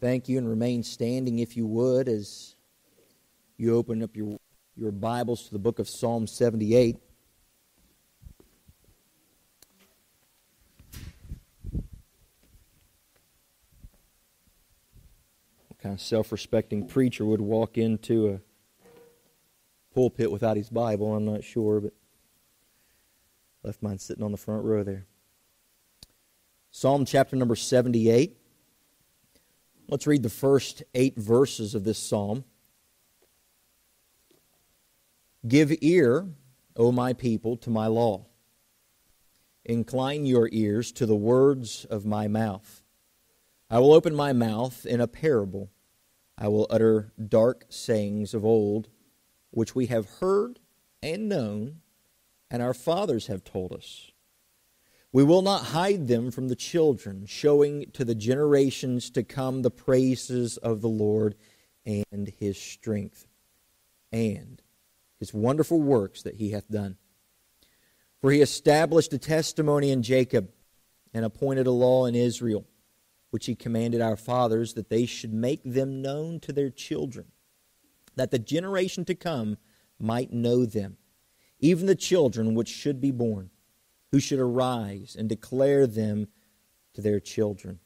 Thank you, and remain standing if you would as you open up your, your Bibles to the book of Psalm 78. What kind of self respecting preacher would walk into a pulpit without his Bible? I'm not sure, but left mine sitting on the front row there. Psalm chapter number 78. Let's read the first eight verses of this psalm. Give ear, O my people, to my law. Incline your ears to the words of my mouth. I will open my mouth in a parable. I will utter dark sayings of old, which we have heard and known, and our fathers have told us we will not hide them from the children, showing to the generations to come the praises of the Lord and his strength and his wonderful works that he hath done. For he established a testimony in Jacob and appointed a law in Israel, which he commanded our fathers that they should make them known to their children, that the generation to come might know them, even the children which should be born who should arise and declare them to their children,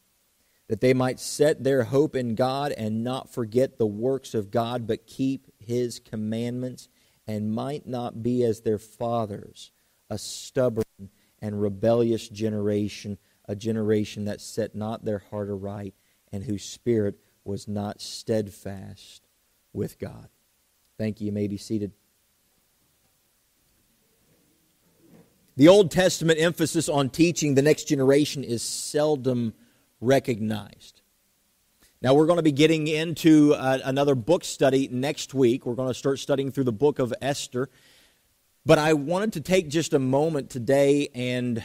that they might set their hope in God and not forget the works of God, but keep his commandments, and might not be as their fathers, a stubborn and rebellious generation, a generation that set not their heart aright, and whose spirit was not steadfast with God. Thank you. You may be seated. The Old Testament emphasis on teaching the next generation is seldom recognized. Now, we're going to be getting into uh, another book study next week. We're going to start studying through the book of Esther. But I wanted to take just a moment today and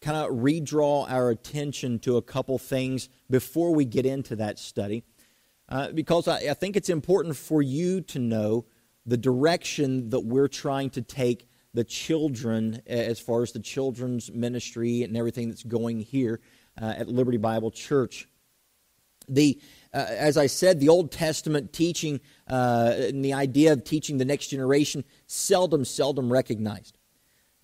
kind of redraw our attention to a couple things before we get into that study. Uh, because I, I think it's important for you to know the direction that we're trying to take the children as far as the children's ministry and everything that's going here uh, at Liberty Bible Church. The uh, as I said, the Old Testament teaching uh, and the idea of teaching the next generation seldom, seldom recognized.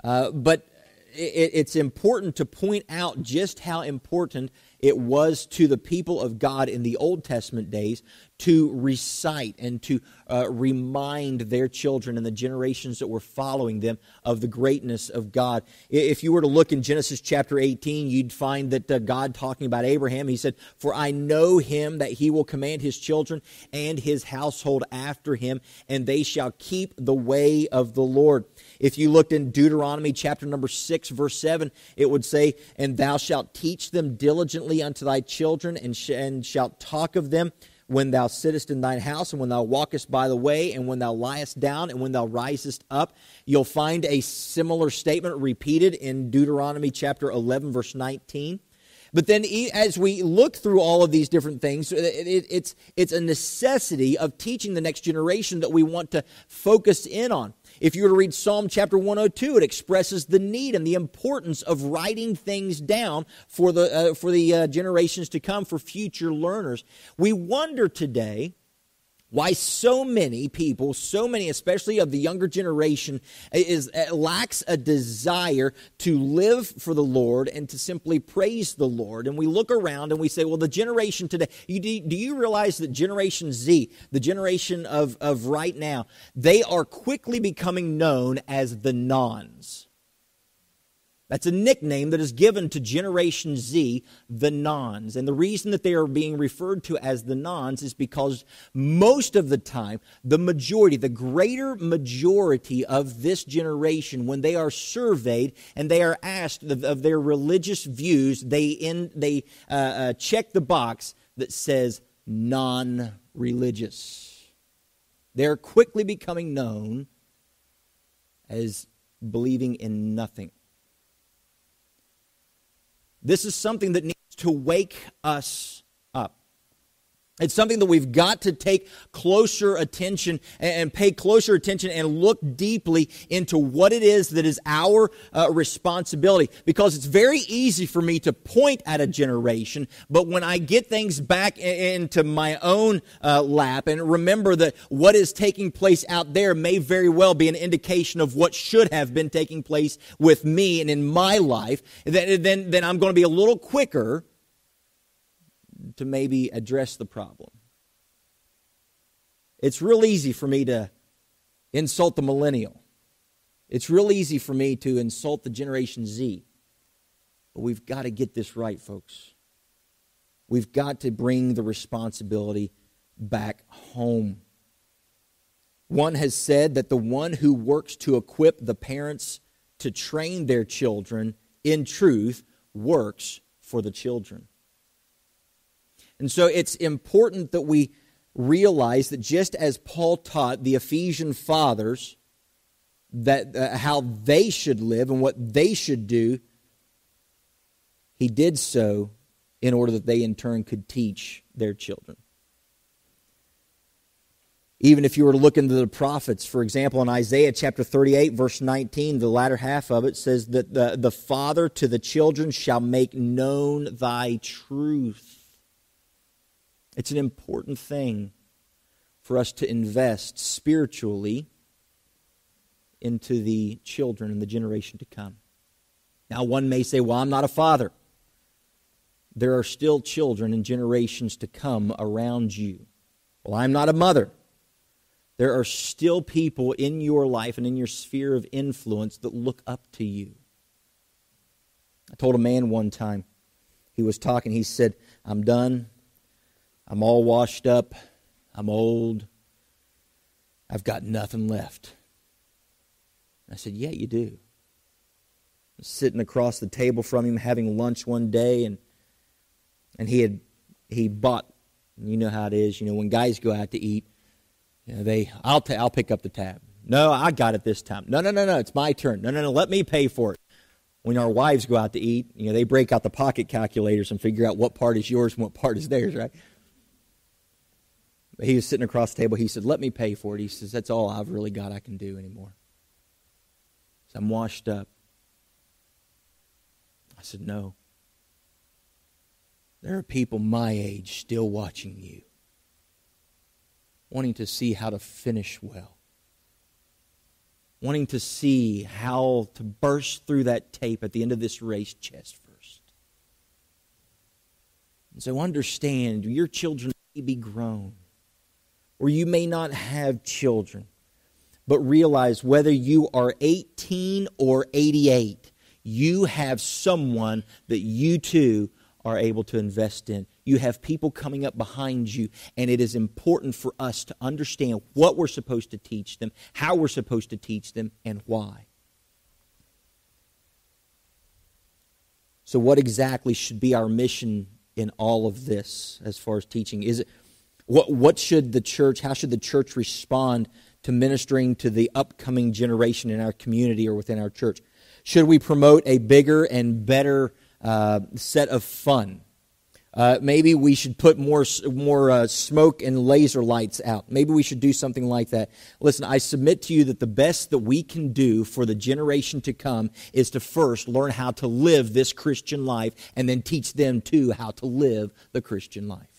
Uh, but it, it's important to point out just how important it was to the people of God in the Old Testament days to recite and to uh, remind their children and the generations that were following them of the greatness of God. If you were to look in Genesis chapter 18, you'd find that uh, God talking about Abraham, he said, For I know him that he will command his children and his household after him, and they shall keep the way of the Lord. If you looked in Deuteronomy chapter number 6, verse 7, it would say, And thou shalt teach them diligently unto thy children, and, sh- and shalt talk of them when thou sittest in thine house, and when thou walkest by the way, and when thou liest down, and when thou risest up. You'll find a similar statement repeated in Deuteronomy chapter 11, verse 19. But then, as we look through all of these different things, it's, it's a necessity of teaching the next generation that we want to focus in on. If you were to read Psalm chapter 102, it expresses the need and the importance of writing things down for the, uh, for the uh, generations to come, for future learners. We wonder today why so many people so many especially of the younger generation is uh, lacks a desire to live for the lord and to simply praise the lord. And we look around and we say well the generation today you, do, do you realize that generation z the generation of, of right now they are quickly becoming known as the nones that's a nickname that is given to Generation Z, the nones. And the reason that they are being referred to as the nones is because most of the time, the majority, the greater majority of this generation, when they are surveyed and they are asked of, of their religious views, they, in, they uh, uh, check the box that says non religious. They're quickly becoming known as believing in nothing. This is something that needs to wake us. It's something that we've got to take closer attention and pay closer attention and look deeply into what it is that is our uh, responsibility. Because it's very easy for me to point at a generation, but when I get things back into my own uh, lap and remember that what is taking place out there may very well be an indication of what should have been taking place with me and in my life, then, then, then I'm going to be a little quicker to maybe address the problem. It's real easy for me to insult the millennial. It's real easy for me to insult the Generation Z. But we've got to get this right, folks. We've got to bring the responsibility back home. One has said that the one who works to equip the parents to train their children in truth works for the children. And so it's important that we realize that just as Paul taught the Ephesian fathers that uh, how they should live and what they should do, he did so in order that they in turn could teach their children. Even if you were to look into the prophets, for example, in Isaiah chapter 38, verse 19, the latter half of it says that the, the father to the children shall make known thy truth. It's an important thing for us to invest spiritually into the children and the generation to come. Now, one may say, Well, I'm not a father. There are still children and generations to come around you. Well, I'm not a mother. There are still people in your life and in your sphere of influence that look up to you. I told a man one time, he was talking, he said, I'm done. I'm all washed up. I'm old. I've got nothing left. I said, Yeah, you do. sitting across the table from him having lunch one day, and and he had he bought. You know how it is. You know when guys go out to eat, you know they I'll I'll pick up the tab. No, I got it this time. No, no, no, no. It's my turn. No, no, no. Let me pay for it. When our wives go out to eat, you know they break out the pocket calculators and figure out what part is yours and what part is theirs, right? He was sitting across the table. He said, Let me pay for it. He says, That's all I've really got I can do anymore. So I'm washed up. I said, No. There are people my age still watching you, wanting to see how to finish well, wanting to see how to burst through that tape at the end of this race chest first. And so understand your children may be grown or you may not have children, but realize whether you are 18 or 88, you have someone that you too are able to invest in. You have people coming up behind you, and it is important for us to understand what we're supposed to teach them, how we're supposed to teach them, and why. So, what exactly should be our mission in all of this as far as teaching? Is it what, what should the church, how should the church respond to ministering to the upcoming generation in our community or within our church? Should we promote a bigger and better uh, set of fun? Uh, maybe we should put more more uh, smoke and laser lights out. Maybe we should do something like that. Listen, I submit to you that the best that we can do for the generation to come is to first learn how to live this Christian life and then teach them too how to live the Christian life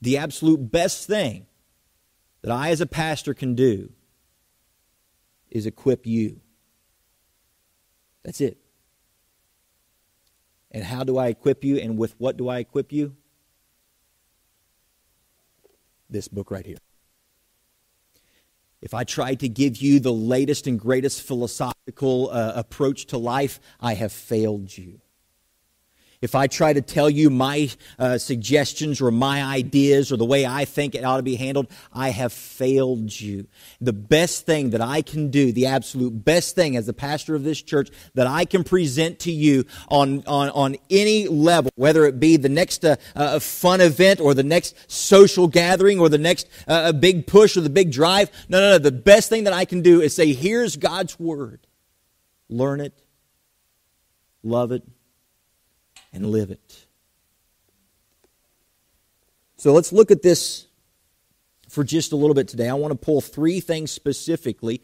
the absolute best thing that I, as a pastor, can do is equip you. That's it. And how do I equip you, and with what do I equip you? This book right here. If I tried to give you the latest and greatest philosophical uh, approach to life, I have failed you if I try to tell you my uh, suggestions or my ideas or the way I think it ought to be handled, I have failed you. The best thing that I can do, the absolute best thing as the pastor of this church that I can present to you on, on, on any level, whether it be the next uh, uh, fun event or the next social gathering or the next uh, big push or the big drive, no, no, no. The best thing that I can do is say, here's God's word. Learn it, love it, and live it. So let's look at this for just a little bit today. I want to pull three things specifically.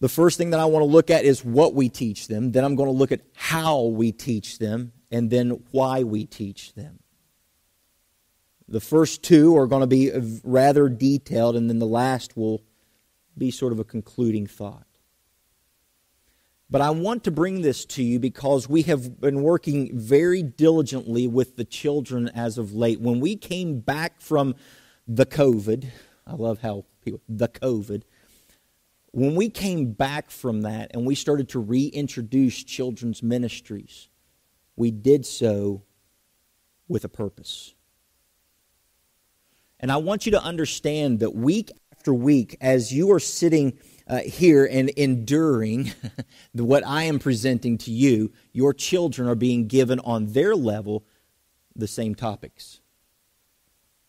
The first thing that I want to look at is what we teach them. Then I'm going to look at how we teach them, and then why we teach them. The first two are going to be rather detailed, and then the last will be sort of a concluding thought. But I want to bring this to you because we have been working very diligently with the children as of late. When we came back from the COVID, I love how people, the COVID, when we came back from that and we started to reintroduce children's ministries, we did so with a purpose. And I want you to understand that week after week, as you are sitting uh, here and enduring what I am presenting to you, your children are being given on their level the same topics.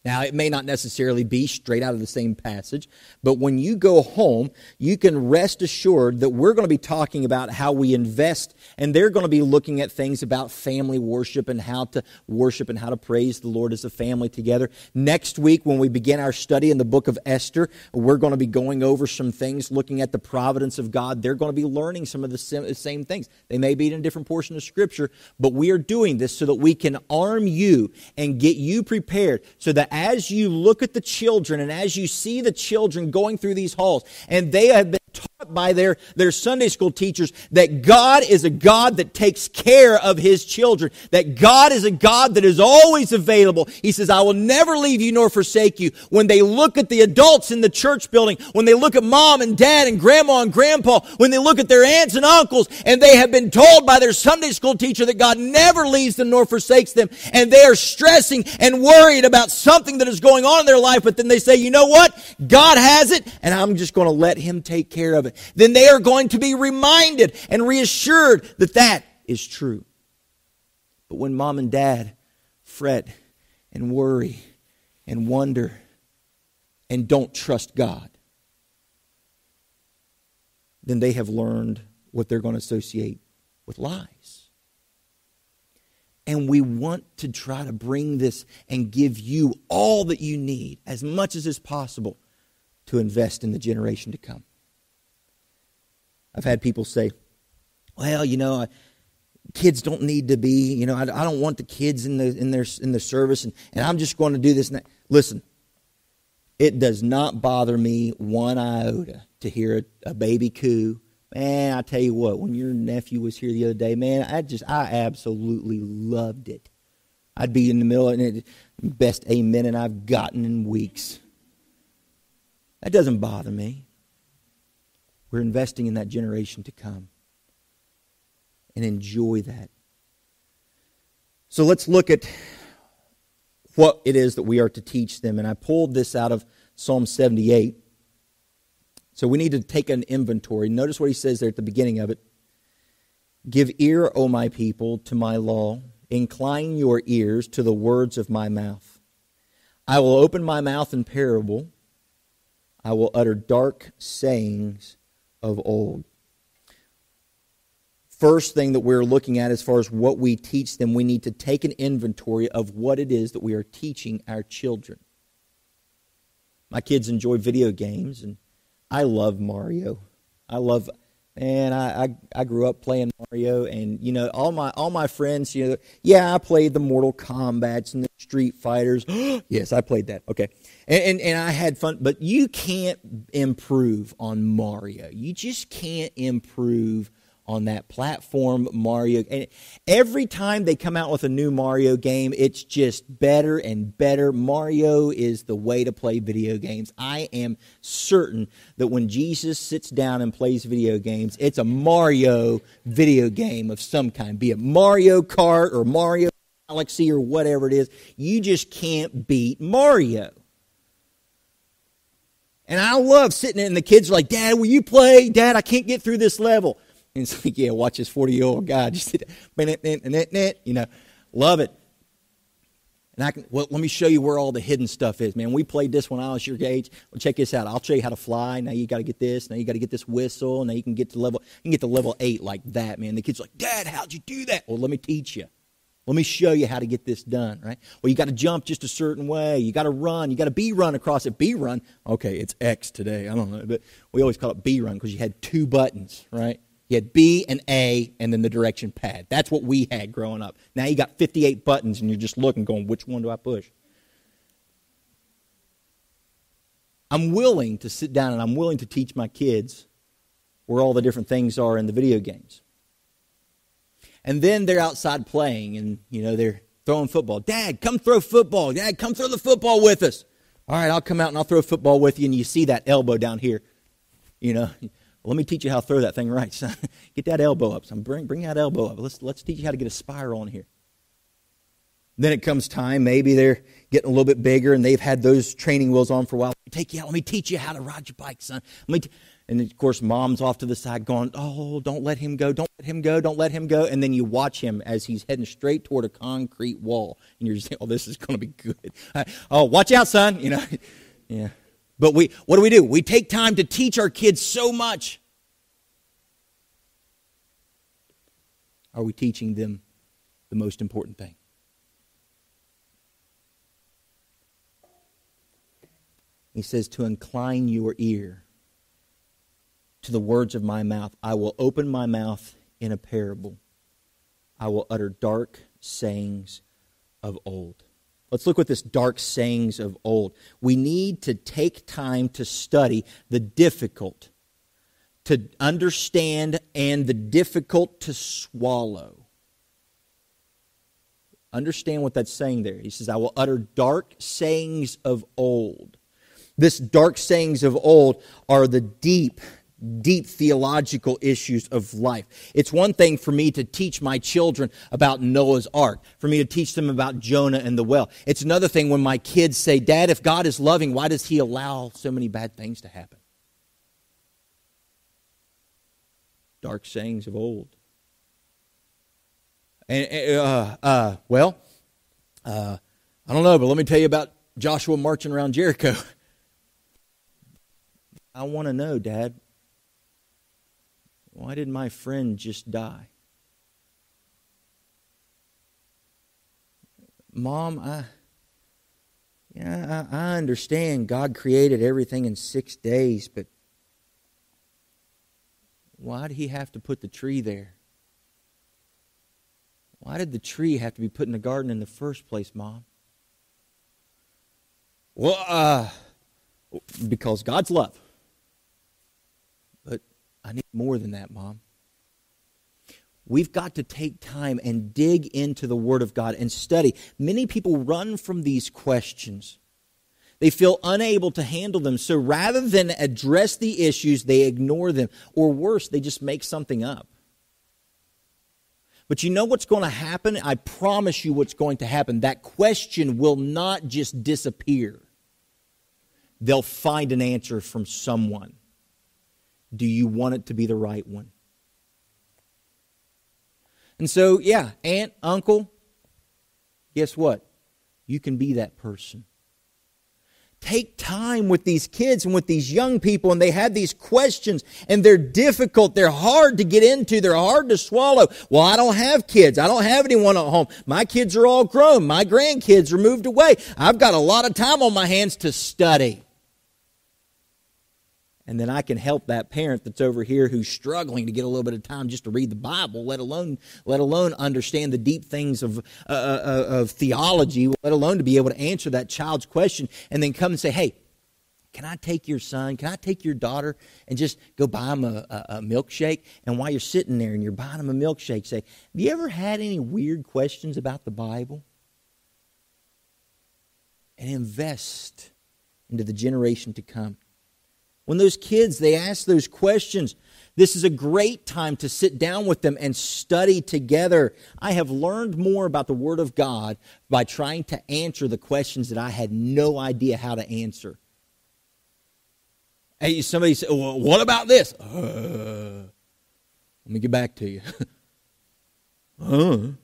Now, it may not necessarily be straight out of the same passage, but when you go home, you can rest assured that we're going to be talking about how we invest, and they're going to be looking at things about family worship and how to worship and how to praise the Lord as a family together. Next week, when we begin our study in the book of Esther, we're going to be going over some things looking at the providence of God. They're going to be learning some of the same things. They may be in a different portion of Scripture, but we are doing this so that we can arm you and get you prepared so that as you look at the children and as you see the children going through these halls, and they have been taught by their, their Sunday school teachers that God is a God that takes care of his children, that God is a God that is always available. He says, I will never leave you nor forsake you. When they look at the adults in the church building, when they look at mom and dad and grandma and grandpa, when they look at their aunts and uncles, and they have been told by their Sunday school teacher that God never leaves them nor forsakes them, and they are stressing and worried about something that is going on in their life, but then they say, you know what? God has it, and I'm just going to let him take care of it then they are going to be reminded and reassured that that is true. But when mom and dad fret and worry and wonder and don't trust God, then they have learned what they're going to associate with lies. And we want to try to bring this and give you all that you need, as much as is possible, to invest in the generation to come. I've had people say, well, you know, kids don't need to be, you know, I, I, don't want the kids in the in their in the service, and, and I'm just going to do this. That. Listen, it does not bother me one iota to hear a, a baby coo. Man, I tell you what, when your nephew was here the other day, man, I just I absolutely loved it. I'd be in the middle of it, best amen, and I've gotten in weeks. That doesn't bother me. We're investing in that generation to come and enjoy that. So let's look at what it is that we are to teach them. And I pulled this out of Psalm 78. So we need to take an inventory. Notice what he says there at the beginning of it Give ear, O my people, to my law. Incline your ears to the words of my mouth. I will open my mouth in parable. I will utter dark sayings of old. First thing that we're looking at as far as what we teach them, we need to take an inventory of what it is that we are teaching our children. My kids enjoy video games, and I love Mario. I love and I, I, I grew up playing Mario, and you know all my all my friends, you know, yeah, I played the Mortal Kombat's and the Street Fighters. yes, I played that. Okay, and, and and I had fun, but you can't improve on Mario. You just can't improve on that platform Mario. And every time they come out with a new Mario game, it's just better and better. Mario is the way to play video games. I am certain that when Jesus sits down and plays video games, it's a Mario video game of some kind, be it Mario Kart or Mario Galaxy or whatever it is. You just can't beat Mario. And I love sitting there and the kids are like, Dad, will you play? Dad, I can't get through this level. And it's like, yeah, watch this 40 year old guy just sit there, you know, love it. And I can, well, let me show you where all the hidden stuff is, man. We played this when I was your age. Well, check this out. I'll show you how to fly. Now you got to get this. Now you got to get this whistle. Now you can get to level, you can get to level eight like that, man. The kid's like, Dad, how'd you do that? Well, let me teach you. Let me show you how to get this done, right? Well, you got to jump just a certain way. You got to run. You got to B run across it. B run. Okay, it's X today. I don't know, but we always call it B run because you had two buttons, right? You had B and A and then the direction pad. That's what we had growing up. Now you got 58 buttons and you're just looking, going, which one do I push? I'm willing to sit down and I'm willing to teach my kids where all the different things are in the video games. And then they're outside playing and, you know, they're throwing football. Dad, come throw football. Dad, come throw the football with us. All right, I'll come out and I'll throw football with you. And you see that elbow down here. You know, let me teach you how to throw that thing right, son. get that elbow up. Son. Bring, bring that elbow up. Let's, let's teach you how to get a spiral in here. Then it comes time, maybe they're getting a little bit bigger and they've had those training wheels on for a while. Take you out. Let me teach you how to ride your bike, son. Let me. And of course, mom's off to the side going, Oh, don't let him go. Don't let him go. Don't let him go. And then you watch him as he's heading straight toward a concrete wall. And you're just saying, Oh, this is going to be good. oh, watch out, son. You know, yeah. But we, what do we do? We take time to teach our kids so much. Are we teaching them the most important thing? He says, To incline your ear to the words of my mouth. I will open my mouth in a parable. I will utter dark sayings of old. Let's look at this dark sayings of old. We need to take time to study the difficult, to understand, and the difficult to swallow. Understand what that's saying there. He says, I will utter dark sayings of old. This dark sayings of old are the deep, deep theological issues of life. It's one thing for me to teach my children about Noah's ark, for me to teach them about Jonah and the well. It's another thing when my kids say, Dad, if God is loving, why does he allow so many bad things to happen? Dark sayings of old. And, uh, uh, well, uh, I don't know, but let me tell you about Joshua marching around Jericho. I want to know, Dad, why did my friend just die? Mom, I, yeah, I, I understand God created everything in six days, but why did He have to put the tree there? Why did the tree have to be put in the garden in the first place, Mom? Well, uh, because God's love. I need more than that, Mom. We've got to take time and dig into the Word of God and study. Many people run from these questions. They feel unable to handle them. So rather than address the issues, they ignore them. Or worse, they just make something up. But you know what's going to happen? I promise you what's going to happen. That question will not just disappear, they'll find an answer from someone. Do you want it to be the right one? And so, yeah, aunt, uncle, guess what? You can be that person. Take time with these kids and with these young people, and they have these questions, and they're difficult. They're hard to get into. They're hard to swallow. Well, I don't have kids. I don't have anyone at home. My kids are all grown. My grandkids are moved away. I've got a lot of time on my hands to study and then I can help that parent that's over here who's struggling to get a little bit of time just to read the Bible, let alone let alone understand the deep things of uh, uh, of theology, let alone to be able to answer that child's question, and then come and say, "Hey, can I take your son? Can I take your daughter and just go buy him a, a, a milkshake?" And while you're sitting there and you're buying him a milkshake, say, "Have you ever had any weird questions about the Bible?" And invest into the generation to come. When those kids, they ask those questions, this is a great time to sit down with them and study together. I have learned more about the Word of God by trying to answer the questions that I had no idea how to answer. Hey, somebody said, well, what about this? Uh, let me get back to you. huh?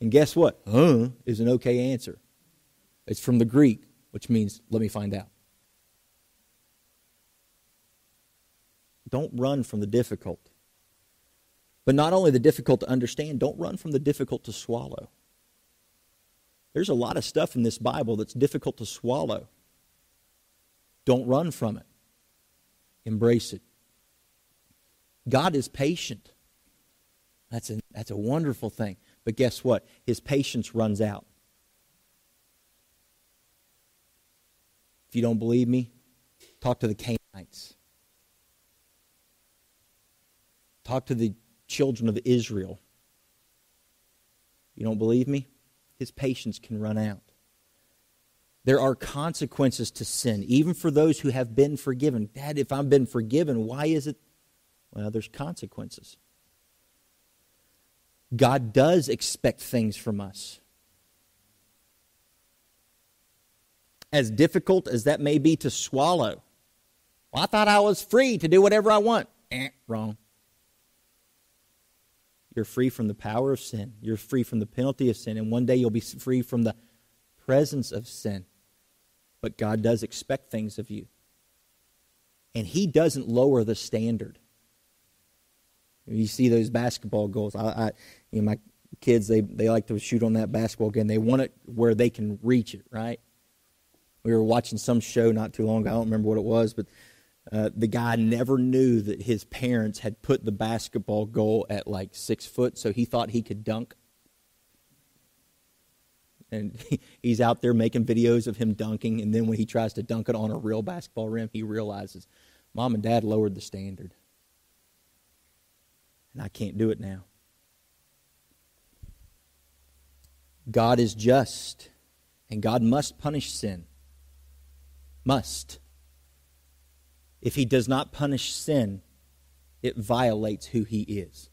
And guess what? Huh is an okay answer. It's from the Greek, which means let me find out. Don't run from the difficult. But not only the difficult to understand, don't run from the difficult to swallow. There's a lot of stuff in this Bible that's difficult to swallow. Don't run from it, embrace it. God is patient. That's a, that's a wonderful thing. But guess what? His patience runs out. If you don't believe me, talk to the Canaanites. Talk to the children of Israel. You don't believe me? His patience can run out. There are consequences to sin, even for those who have been forgiven. Dad, if I've been forgiven, why is it? Well, there's consequences. God does expect things from us. As difficult as that may be to swallow, well, I thought I was free to do whatever I want. Eh, wrong. You're free from the power of sin. You're free from the penalty of sin. And one day you'll be free from the presence of sin. But God does expect things of you. And He doesn't lower the standard. You see those basketball goals. I, I you know, my kids, they, they like to shoot on that basketball game. They want it where they can reach it, right? We were watching some show not too long ago. I don't remember what it was, but uh, the guy never knew that his parents had put the basketball goal at like six foot, so he thought he could dunk. And he's out there making videos of him dunking, and then when he tries to dunk it on a real basketball rim, he realizes mom and dad lowered the standard. And I can't do it now. God is just, and God must punish sin. Must. If he does not punish sin, it violates who he is.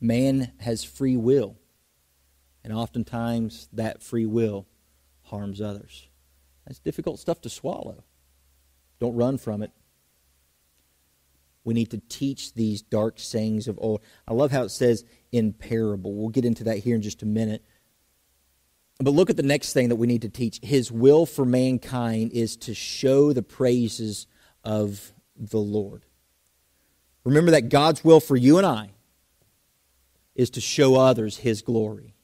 Man has free will, and oftentimes that free will harms others. That's difficult stuff to swallow. Don't run from it. We need to teach these dark sayings of old. I love how it says in parable. We'll get into that here in just a minute. But look at the next thing that we need to teach. His will for mankind is to show the praises of the Lord. Remember that God's will for you and I is to show others His glory,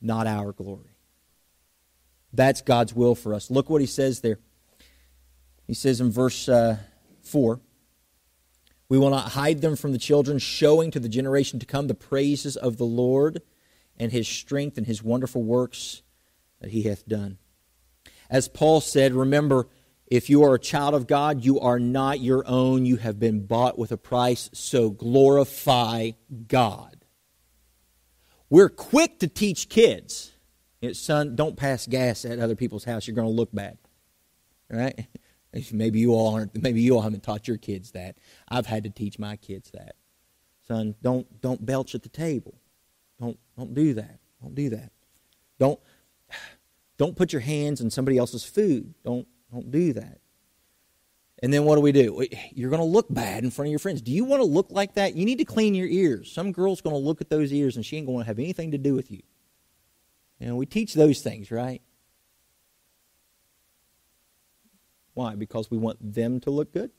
not our glory. That's God's will for us. Look what He says there. He says in verse uh, 4 We will not hide them from the children, showing to the generation to come the praises of the Lord and his strength and his wonderful works that he hath done. As Paul said, remember, if you are a child of God, you are not your own. You have been bought with a price, so glorify God. We're quick to teach kids, son, don't pass gas at other people's house. You're going to look bad. Right? Maybe you all aren't. Maybe you all haven't taught your kids that. I've had to teach my kids that. Son, don't don't belch at the table. Don't, don't do that. Don't do that. Don't, don't put your hands on somebody else's food. Don't, don't do that. And then what do we do? You're going to look bad in front of your friends. Do you want to look like that? You need to clean your ears. Some girl's going to look at those ears and she ain't going to have anything to do with you. You know, we teach those things, right? Why? Because we want them to look good?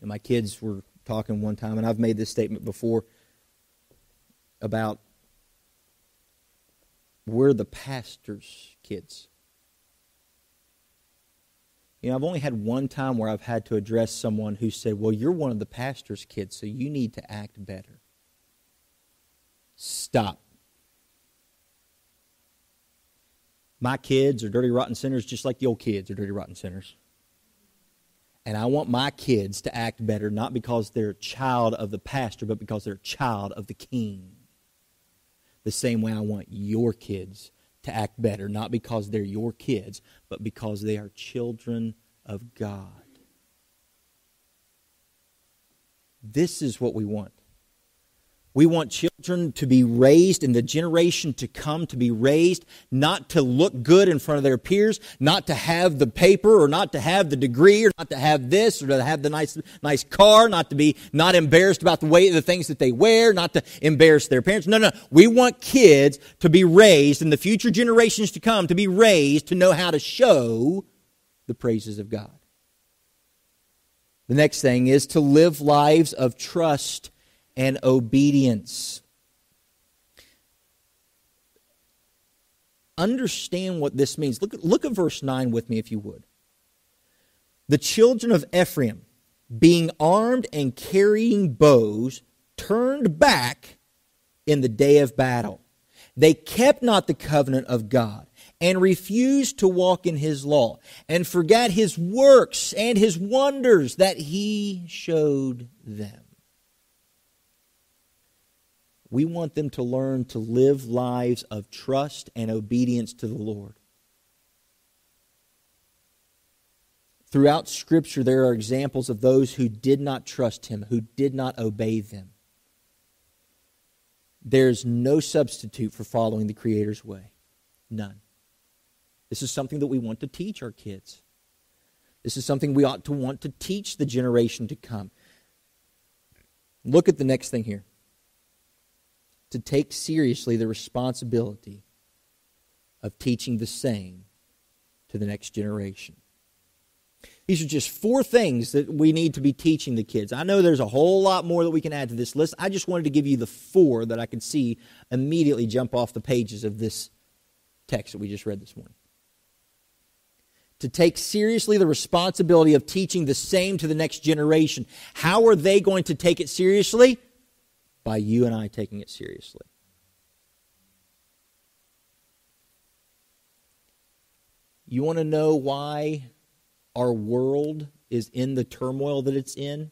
And my kids were talking one time, and I've made this statement before about we're the pastor's kids. You know, I've only had one time where I've had to address someone who said, Well, you're one of the pastor's kids, so you need to act better. Stop. My kids are dirty, rotten sinners just like your kids are dirty, rotten sinners. And I want my kids to act better, not because they're a child of the pastor, but because they're a child of the king. The same way I want your kids to act better, not because they're your kids, but because they are children of God. This is what we want. We want children to be raised in the generation to come to be raised, not to look good in front of their peers, not to have the paper or not to have the degree or not to have this or to have the nice, nice car, not to be not embarrassed about the way the things that they wear, not to embarrass their parents. No, no. We want kids to be raised in the future generations to come to be raised to know how to show the praises of God. The next thing is to live lives of trust and obedience. Understand what this means. Look, look at verse 9 with me, if you would. The children of Ephraim, being armed and carrying bows, turned back in the day of battle. They kept not the covenant of God and refused to walk in his law and forgot his works and his wonders that he showed them. We want them to learn to live lives of trust and obedience to the Lord. Throughout Scripture, there are examples of those who did not trust Him, who did not obey them. There's no substitute for following the Creator's way. None. This is something that we want to teach our kids. This is something we ought to want to teach the generation to come. Look at the next thing here. To take seriously the responsibility of teaching the same to the next generation. These are just four things that we need to be teaching the kids. I know there's a whole lot more that we can add to this list. I just wanted to give you the four that I could see immediately jump off the pages of this text that we just read this morning to take seriously the responsibility of teaching the same to the next generation. How are they going to take it seriously? By you and I taking it seriously. You want to know why our world is in the turmoil that it's in?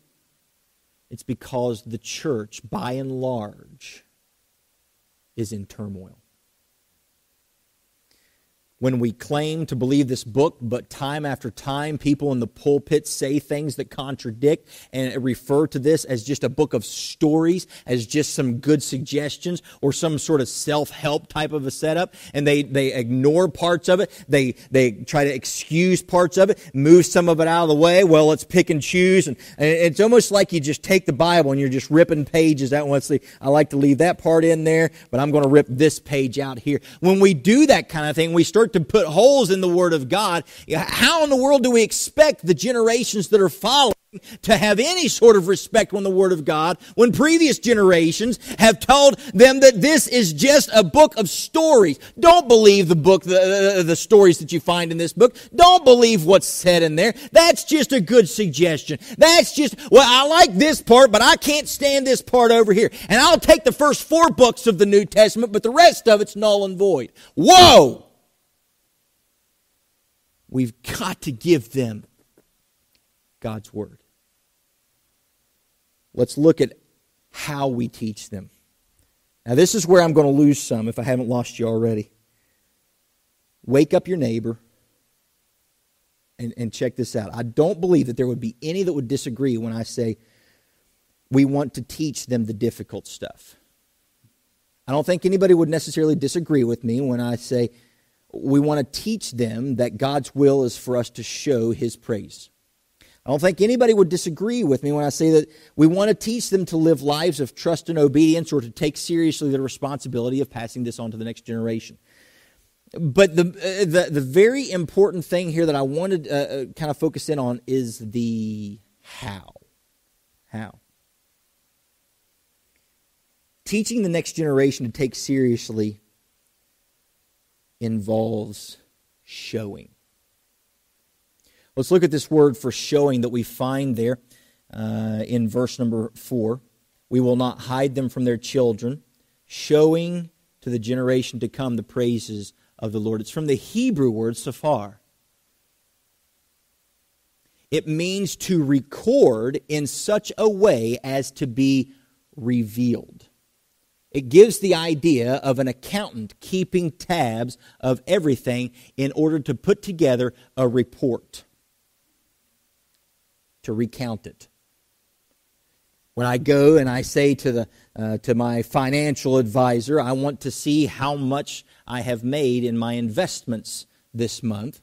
It's because the church, by and large, is in turmoil when we claim to believe this book, but time after time, people in the pulpit say things that contradict and refer to this as just a book of stories, as just some good suggestions or some sort of self-help type of a setup. And they, they ignore parts of it. They, they try to excuse parts of it, move some of it out of the way. Well, let's pick and choose. And, and it's almost like you just take the Bible and you're just ripping pages out. Let's see, I like to leave that part in there, but I'm going to rip this page out here. When we do that kind of thing, we start start to put holes in the Word of God, how in the world do we expect the generations that are following to have any sort of respect on the Word of God when previous generations have told them that this is just a book of stories. Don't believe the book, the, the stories that you find in this book. Don't believe what's said in there. That's just a good suggestion. That's just, well, I like this part, but I can't stand this part over here. And I'll take the first four books of the New Testament, but the rest of it's null and void. Whoa! We've got to give them God's Word. Let's look at how we teach them. Now, this is where I'm going to lose some if I haven't lost you already. Wake up your neighbor and, and check this out. I don't believe that there would be any that would disagree when I say we want to teach them the difficult stuff. I don't think anybody would necessarily disagree with me when I say we want to teach them that God's will is for us to show His praise. I don't think anybody would disagree with me when I say that we want to teach them to live lives of trust and obedience or to take seriously the responsibility of passing this on to the next generation. But the, uh, the, the very important thing here that I wanted to uh, uh, kind of focus in on is the how. How. Teaching the next generation to take seriously involves showing. Let's look at this word for showing that we find there uh, in verse number four. We will not hide them from their children, showing to the generation to come the praises of the Lord. It's from the Hebrew word safar. It means to record in such a way as to be revealed. It gives the idea of an accountant keeping tabs of everything in order to put together a report, to recount it. When I go and I say to, the, uh, to my financial advisor, I want to see how much I have made in my investments this month,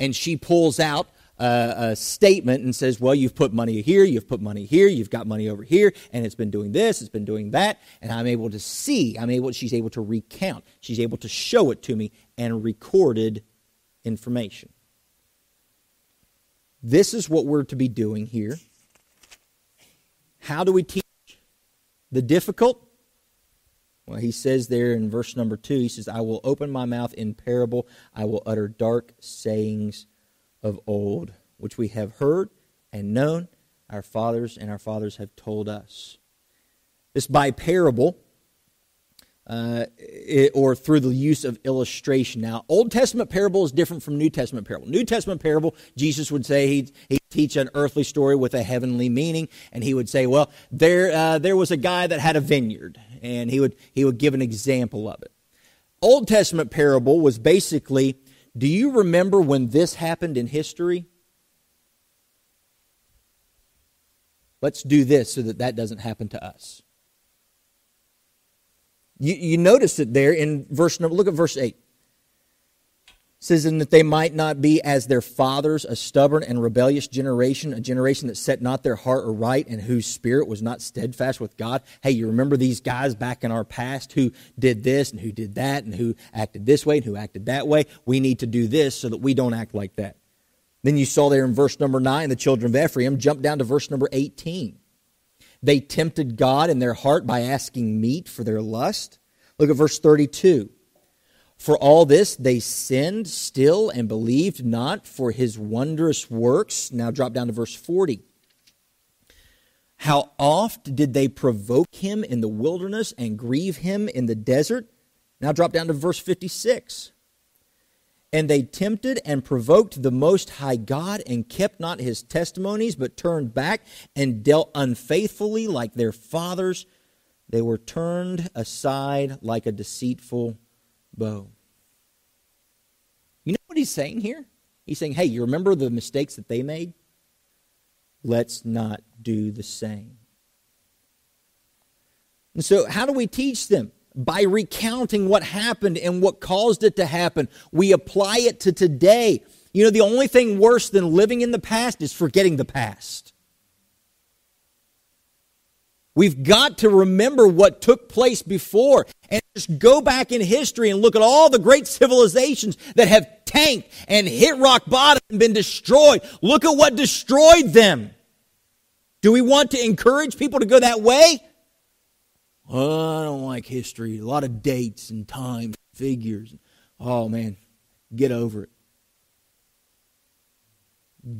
and she pulls out a, statement and says, well, you've put money here, you've put money here, you've got money over here, and it's been doing this, it's been doing that, and I'm able to see, I'm able, she's able to recount, she's able to show it to me and recorded information. This is what we're to be doing here. How do we teach the difficult? Well, he says there in verse number two, he says, I will open my mouth in parable, I will utter dark sayings of old, which we have heard and known, our fathers and our fathers have told us. This by parable, uh, it, or through the use of illustration. Now, Old Testament parable is different from New Testament parable. New Testament parable, Jesus would say he'd, he'd teach an earthly story with a heavenly meaning, and he would say, "Well, there uh, there was a guy that had a vineyard, and he would he would give an example of it." Old Testament parable was basically, do you remember when this happened in history? Let's do this so that that doesn't happen to us. You, you notice it there in verse number, look at verse 8. Says, and that they might not be as their fathers, a stubborn and rebellious generation, a generation that set not their heart aright and whose spirit was not steadfast with God. Hey, you remember these guys back in our past who did this and who did that and who acted this way and who acted that way? We need to do this so that we don't act like that. Then you saw there in verse number 9, the children of Ephraim. Jump down to verse number 18. They tempted God in their heart by asking meat for their lust. Look at verse 32. For all this they sinned still and believed not for his wondrous works. Now drop down to verse 40. How oft did they provoke him in the wilderness and grieve him in the desert? Now drop down to verse 56. And they tempted and provoked the Most High God and kept not his testimonies, but turned back and dealt unfaithfully like their fathers. They were turned aside like a deceitful bow. You know what he's saying here? He's saying, hey, you remember the mistakes that they made? Let's not do the same. And so, how do we teach them? by recounting what happened and what caused it to happen. We apply it to today. You know, the only thing worse than living in the past is forgetting the past. We've got to remember what took place before and just go back in history and look at all the great civilizations that have tanked and hit rock bottom and been destroyed. Look at what destroyed them. Do we want to encourage people to go that way? Oh, I don't like history. A lot of dates and times, figures. Oh, man, get over it.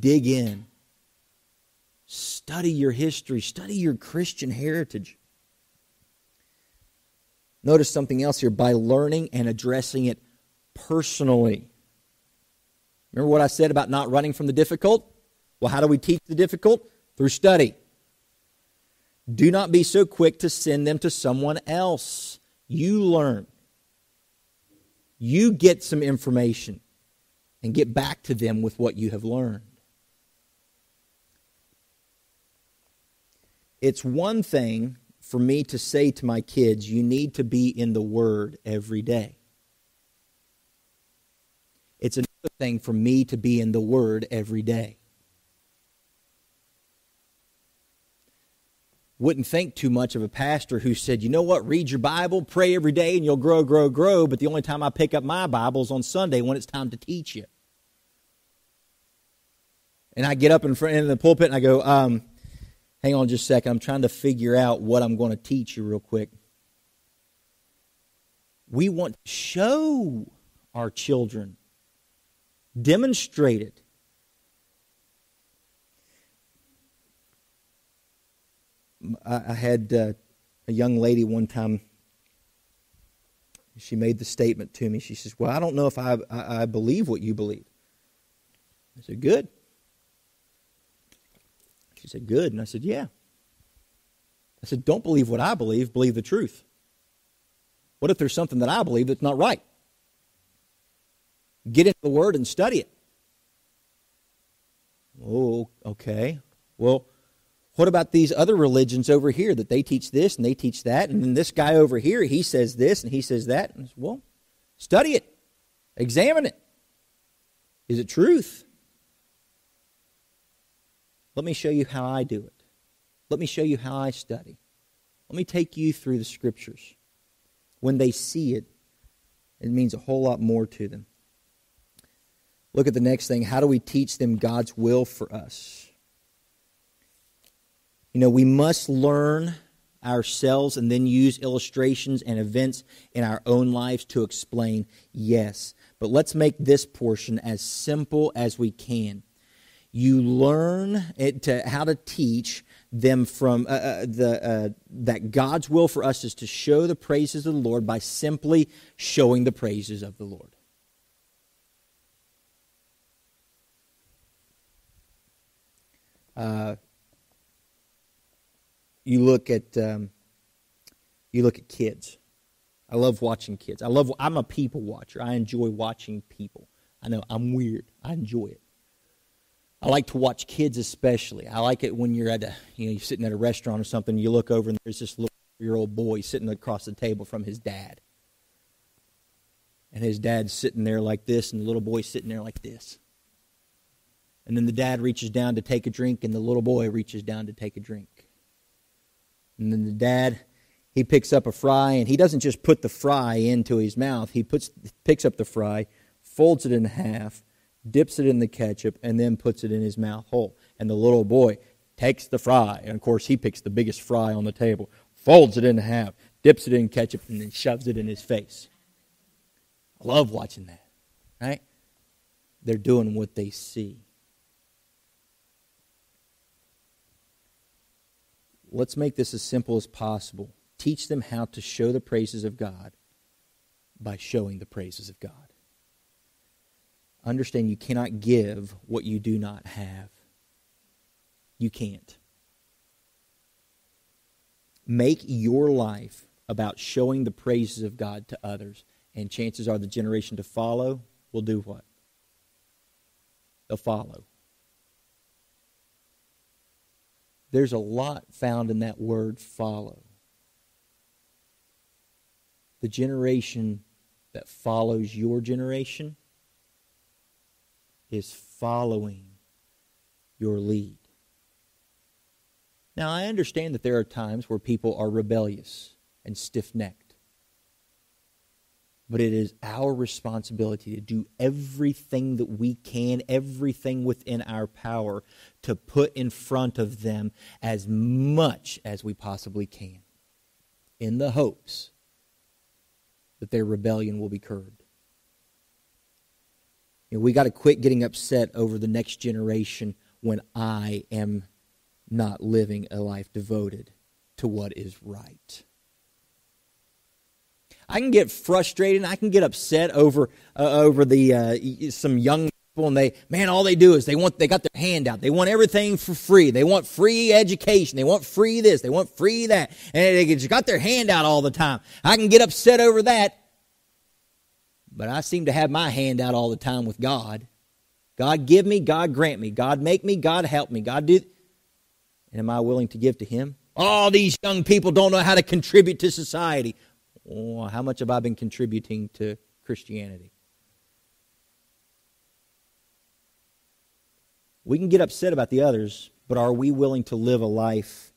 Dig in. Study your history. Study your Christian heritage. Notice something else here by learning and addressing it personally. Remember what I said about not running from the difficult? Well, how do we teach the difficult? Through study. Do not be so quick to send them to someone else. You learn. You get some information and get back to them with what you have learned. It's one thing for me to say to my kids, you need to be in the Word every day. It's another thing for me to be in the Word every day. wouldn't think too much of a pastor who said, you know what, read your Bible, pray every day, and you'll grow, grow, grow. But the only time I pick up my Bible is on Sunday when it's time to teach you. And I get up in front of the pulpit and I go, um, hang on just a second. I'm trying to figure out what I'm going to teach you real quick. We want to show our children, demonstrate it. I had uh, a young lady one time. She made the statement to me. She says, "Well, I don't know if I, I, I believe what you believe." I said, "Good." She said, "Good," and I said, "Yeah." I said, "Don't believe what I believe. Believe the truth." What if there's something that I believe that's not right? Get into the Word and study it. Oh, okay. Well, what about these other religions over here that they teach this and they teach that? And then this guy over here, he says this and he says that. And well, study it, examine it. Is it truth? Let me show you how I do it. Let me show you how I study. Let me take you through the scriptures. When they see it, it means a whole lot more to them. Look at the next thing. How do we teach them God's will for us? You know, we must learn ourselves and then use illustrations and events in our own lives to explain yes. But let's make this portion as simple as we can. You learn it to, how to teach them from uh, uh, the uh, that God's will for us is to show the praises of the Lord by simply showing the praises of the Lord. Uh, you look at um, you look at kids. I love watching kids. I love. I'm a people watcher. I enjoy watching people. I know I'm weird. I enjoy it. I like to watch kids especially. I like it when you're at a you know you're sitting at a restaurant or something. You look over and there's this little year old boy sitting across the table from his dad, and his dad's sitting there like this, and the little boy's sitting there like this. And then the dad reaches down to take a drink, and the little boy reaches down to take a drink. And then the dad, he picks up a fry, and he doesn't just put the fry into his mouth. He puts, picks up the fry, folds it in half, dips it in the ketchup, and then puts it in his mouth whole. And the little boy takes the fry, and of course he picks the biggest fry on the table, folds it in half, dips it in ketchup, and then shoves it in his face. I love watching that, right? They're doing what they see. let's make this as simple as possible. Teach them how to show the praises of God by showing the praises of God. Understand you cannot give what you do not have. You can't. Make your life about showing the praises of God to others, and chances are the generation to follow will do what? They'll follow. There's a lot found in that word follow. The generation that follows your generation is following your lead. Now, I understand that there are times where people are rebellious and stiff necked but it is our responsibility to do everything that we can, everything within our power to put in front of them as much as we possibly can in the hopes that their rebellion will be curbed. You know, we got to quit getting upset over the next generation when I am not living a life devoted to what is right. I can get frustrated and I can get upset over uh, over the uh, some young people and they man all they do is they want they got their hand out. They want everything for free. They want free education. They want free this. They want free that. And they just got their hand out all the time. I can get upset over that but i seem to have my hand out all the time with god. God give me god grant me. God make me god help me. God do and am i willing to give to him? All these young people don't know how to contribute to society. Oh, how much have I been contributing to Christianity? We can get upset about the others, but are we willing to live a life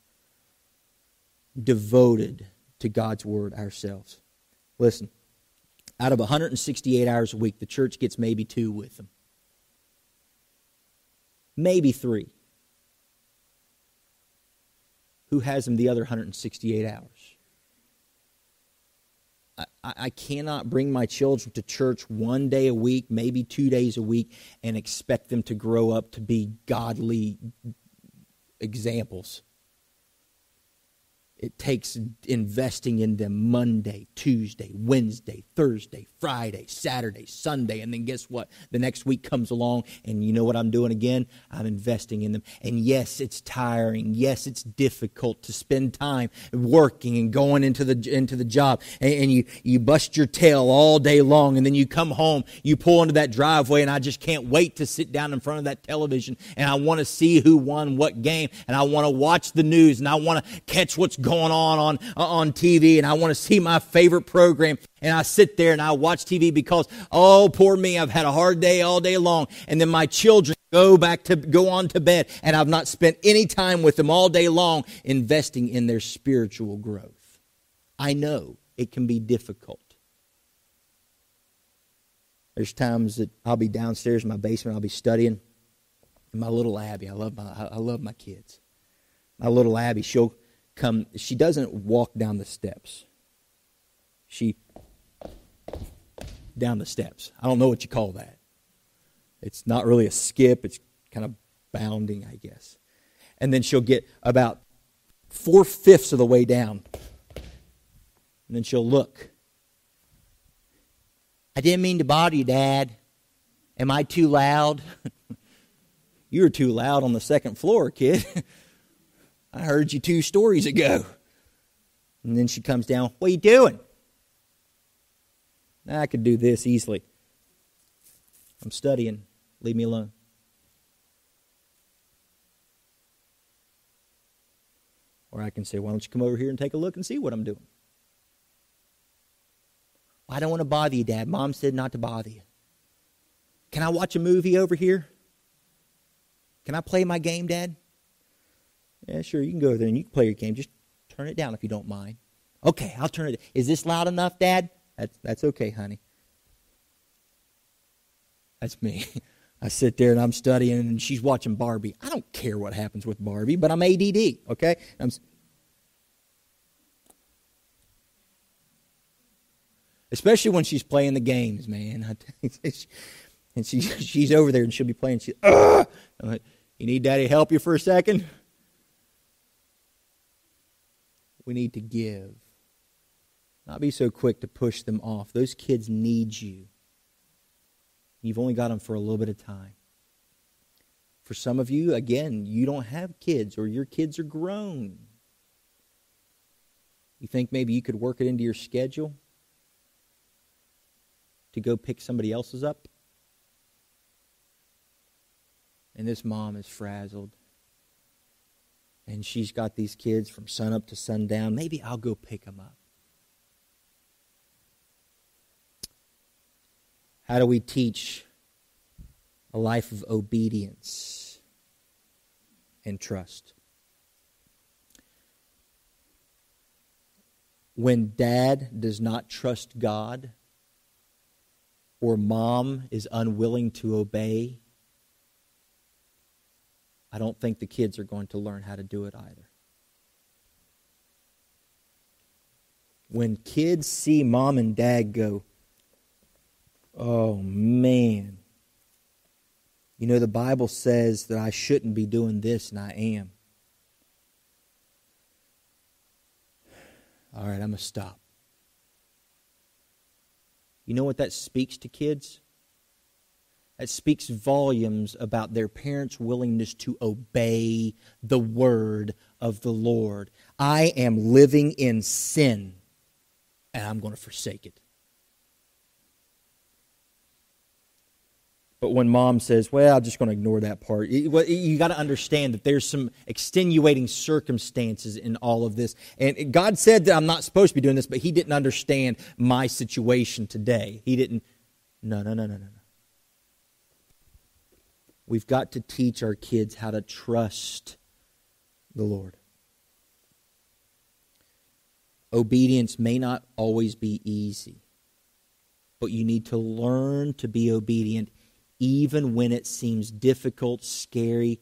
devoted to God's Word ourselves? Listen, out of 168 hours a week, the church gets maybe two with them. Maybe three. Who has them the other 168 hours? I, I cannot bring my children to church one day a week, maybe two days a week, and expect them to grow up to be godly examples. It takes investing in them Monday, Tuesday, Wednesday, Thursday, Friday, Saturday, Sunday, and then guess what? The next week comes along, and you know what I'm doing again? I'm investing in them. And yes, it's tiring. Yes, it's difficult to spend time working and going into the into the job, and, and you you bust your tail all day long, and then you come home, you pull into that driveway, and I just can't wait to sit down in front of that television, and I want to see who won what game, and I want to watch the news, and I want to catch what's going on on, uh, on TV and I want to see my favorite program. And I sit there and I watch TV because, oh, poor me, I've had a hard day all day long. And then my children go back to go on to bed and I've not spent any time with them all day long investing in their spiritual growth. I know it can be difficult. There's times that I'll be downstairs in my basement, I'll be studying. And my little Abby, I love my I love my kids. My little Abby, she'll come she doesn't walk down the steps. She down the steps. I don't know what you call that. It's not really a skip, it's kind of bounding, I guess. And then she'll get about four fifths of the way down. And then she'll look. I didn't mean to bother you, Dad. Am I too loud? you were too loud on the second floor, kid. I heard you two stories ago. And then she comes down. What are you doing? I could do this easily. I'm studying. Leave me alone. Or I can say, Why don't you come over here and take a look and see what I'm doing? I don't want to bother you, Dad. Mom said not to bother you. Can I watch a movie over here? Can I play my game, Dad? Yeah, sure. You can go over there and you can play your game. Just turn it down if you don't mind. Okay, I'll turn it. Is this loud enough, Dad? That's, that's okay, honey. That's me. I sit there and I'm studying and she's watching Barbie. I don't care what happens with Barbie, but I'm ADD, okay? I'm, especially when she's playing the games, man. and she, she's over there and she'll be playing. She, I'm like, you need daddy to help you for a second? We need to give. Not be so quick to push them off. Those kids need you. You've only got them for a little bit of time. For some of you, again, you don't have kids or your kids are grown. You think maybe you could work it into your schedule to go pick somebody else's up? And this mom is frazzled. And she's got these kids from sunup to sundown. Maybe I'll go pick them up. How do we teach a life of obedience and trust? When dad does not trust God or mom is unwilling to obey, I don't think the kids are going to learn how to do it either. When kids see mom and dad go, Oh, man. You know, the Bible says that I shouldn't be doing this, and I am. All right, I'm going to stop. You know what that speaks to kids? That speaks volumes about their parents' willingness to obey the word of the Lord. I am living in sin, and I'm going to forsake it. But when mom says, well, I'm just going to ignore that part, you got to understand that there's some extenuating circumstances in all of this. And God said that I'm not supposed to be doing this, but He didn't understand my situation today. He didn't. No, no, no, no, no. We've got to teach our kids how to trust the Lord. Obedience may not always be easy, but you need to learn to be obedient even when it seems difficult, scary,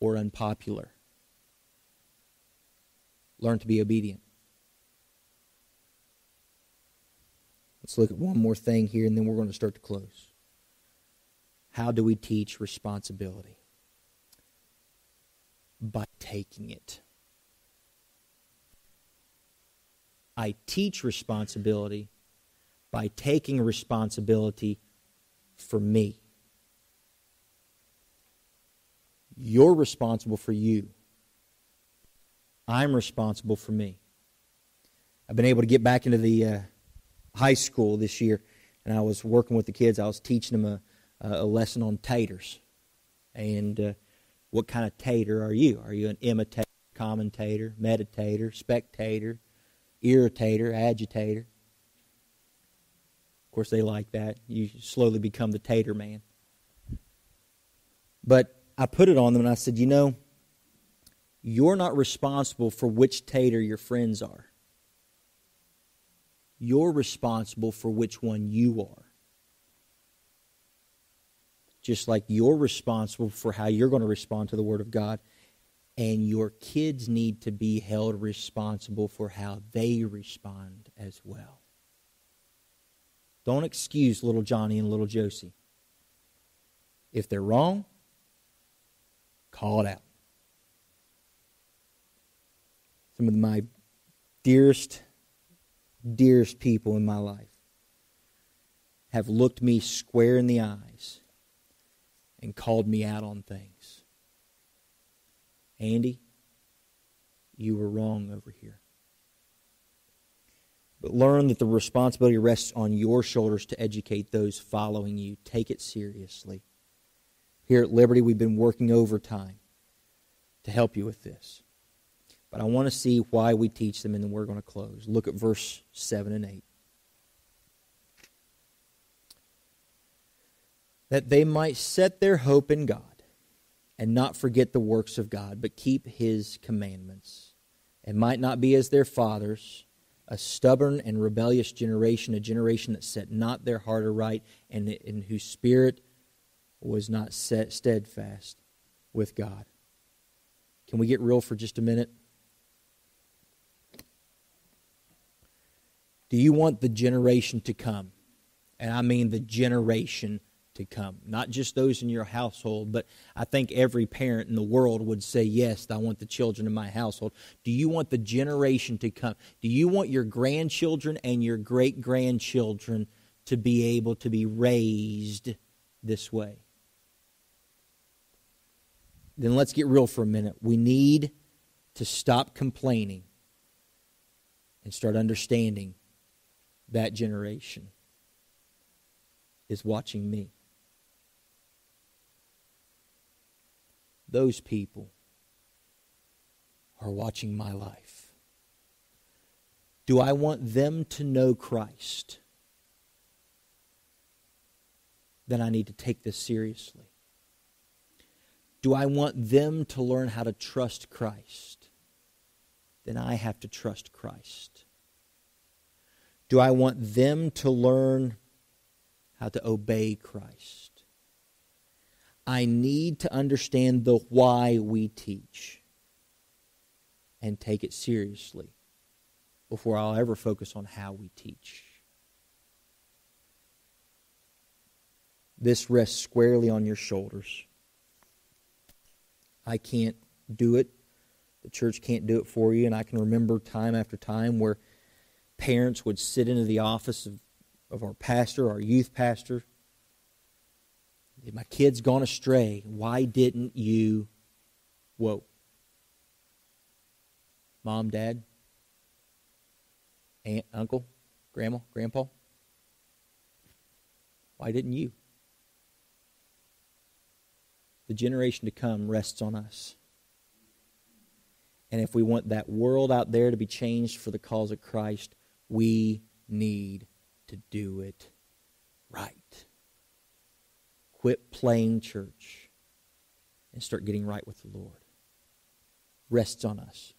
or unpopular. Learn to be obedient. Let's look at one more thing here, and then we're going to start to close. How do we teach responsibility? By taking it. I teach responsibility by taking responsibility for me. You're responsible for you. I'm responsible for me. I've been able to get back into the uh, high school this year, and I was working with the kids. I was teaching them a, a lesson on taters. And uh, what kind of tater are you? Are you an imitator, commentator, meditator, spectator, irritator, agitator? Of course, they like that. You slowly become the tater man. But I put it on them and I said, you know, you're not responsible for which tater your friends are. You're responsible for which one you are. Just like you're responsible for how you're going to respond to the Word of God. And your kids need to be held responsible for how they respond as well. Don't excuse little Johnny and little Josie. If they're wrong, call it out. Some of my dearest, dearest people in my life have looked me square in the eyes and called me out on things. Andy, you were wrong over here. But learn that the responsibility rests on your shoulders to educate those following you. Take it seriously. Here at Liberty, we've been working overtime to help you with this. But I want to see why we teach them, and then we're going to close. Look at verse 7 and 8. That they might set their hope in God and not forget the works of God, but keep his commandments, and might not be as their fathers, a stubborn and rebellious generation, a generation that set not their heart aright, and in whose spirit was not set steadfast with God. Can we get real for just a minute? Do you want the generation to come? And I mean the generation to come. Not just those in your household, but I think every parent in the world would say, Yes, I want the children in my household. Do you want the generation to come? Do you want your grandchildren and your great grandchildren to be able to be raised this way? Then let's get real for a minute. We need to stop complaining and start understanding that generation is watching me. Those people are watching my life. Do I want them to know Christ? Then I need to take this seriously. Do I want them to learn how to trust Christ? Then I have to trust Christ. Do I want them to learn how to obey Christ? I need to understand the why we teach and take it seriously before I'll ever focus on how we teach. This rests squarely on your shoulders. I can't do it. The church can't do it for you. And I can remember time after time where parents would sit into the office of, of our pastor, our youth pastor. My kid's gone astray. Why didn't you? Whoa. Mom, dad, aunt, uncle, grandma, grandpa? Why didn't you? The generation to come rests on us. And if we want that world out there to be changed for the cause of Christ, we need to do it right. Quit playing church and start getting right with the Lord. Rests on us.